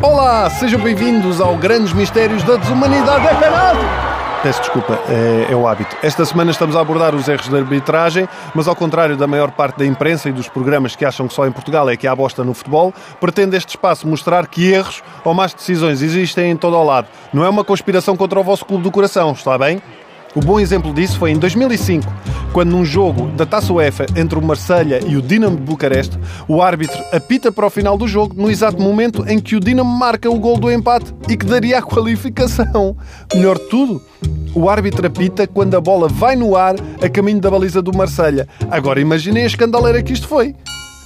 Olá, sejam bem-vindos ao Grandes Mistérios da Desumanidade. É penal! Peço desculpa, é, é, o hábito. Esta semana estamos a abordar os erros de arbitragem, mas ao contrário da maior parte da imprensa e dos programas que acham que só em Portugal é que há bosta no futebol, pretende este espaço mostrar que erros ou más decisões existem em todo o lado. Não é uma conspiração contra o vosso clube do coração, está bem? O bom exemplo disso foi em 2005, quando num jogo da Taça UEFA entre o Marselha e o Dinamo de Bucareste, o árbitro apita para o final do jogo no exato momento em que o Dinamo marca o gol do empate e que daria a qualificação. Melhor de tudo, o árbitro apita quando a bola vai no ar a caminho da baliza do Marselha. Agora imaginem a escandaleira que isto foi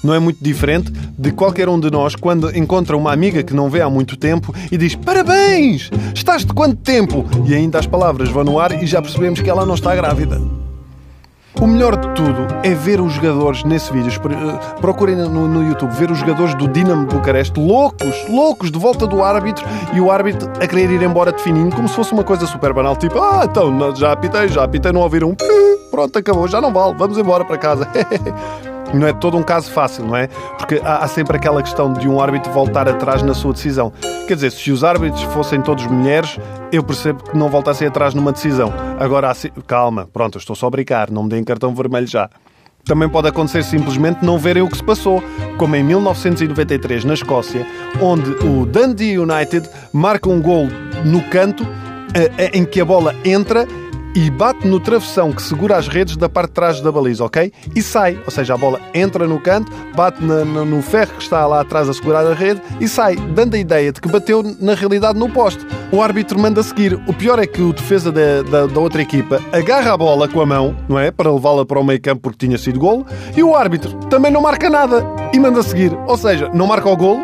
não é muito diferente de qualquer um de nós quando encontra uma amiga que não vê há muito tempo e diz Parabéns! Estás de quanto tempo? E ainda as palavras vão no ar e já percebemos que ela não está grávida. O melhor de tudo é ver os jogadores nesse vídeo. Eh, procurem no, no, YouTube ver os jogadores do Dinamo Bucareste loucos, loucos, de volta do árbitro e o árbitro a querer ir embora de fininho, como se fosse uma coisa super banal. Tipo, ah, então já apitei, já apitei, não ouviram. Pronto, acabou, já não vale, vamos embora para casa. não é todo um caso fácil, não é? Porque há, há, sempre aquela questão de um árbitro voltar atrás na sua decisão. Quer dizer, se os árbitros fossem todos mulheres, eu percebo que não voltassem atrás numa decisão. Agora, calma, pronto, estou só a brincar, não me deem cartão vermelho já. Também pode acontecer simplesmente não verem o que se passou, como em 1993 na Escócia, onde o Dundee United marca um gol no canto eh, eh, em que a bola entra e bate no travessão que segura as redes da parte de trás da baliza, ok? E sai, ou seja, a bola entra no canto, bate na, na, no ferro que está lá atrás a segurar a rede e sai, dando a ideia de que bateu na realidade no poste. O árbitro manda seguir. O pior é que o defesa da, da, da outra equipa agarra a bola com a mão, não é? Para levá-la para o meio campo porque tinha sido golo, e o árbitro também não marca nada e manda seguir. Ou seja, não marca o golo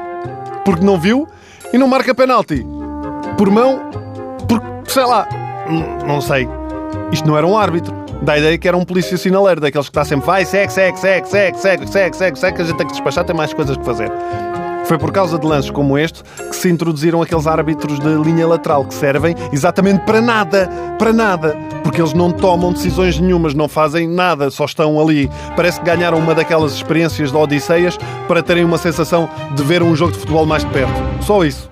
porque não viu e não marca penalti. Por mão, porque, sei lá, não sei. Isto não era um árbitro. Dá a ideia que era um polícia sinaleiro, daqueles que está sempre vai, segue, segue, segue, segue, segue, segue, segue, segue, que a gente tem que despachar, tem mais coisas que fazer. Foi por causa de lances como este que se introduziram aqueles árbitros de linha lateral que servem exatamente para nada, para nada, porque eles não tomam decisões nenhumas, não fazem nada, só estão ali. Parece que ganharam uma daquelas experiências de Odisseias para terem uma sensação de ver um jogo de futebol mais de perto. Só isso.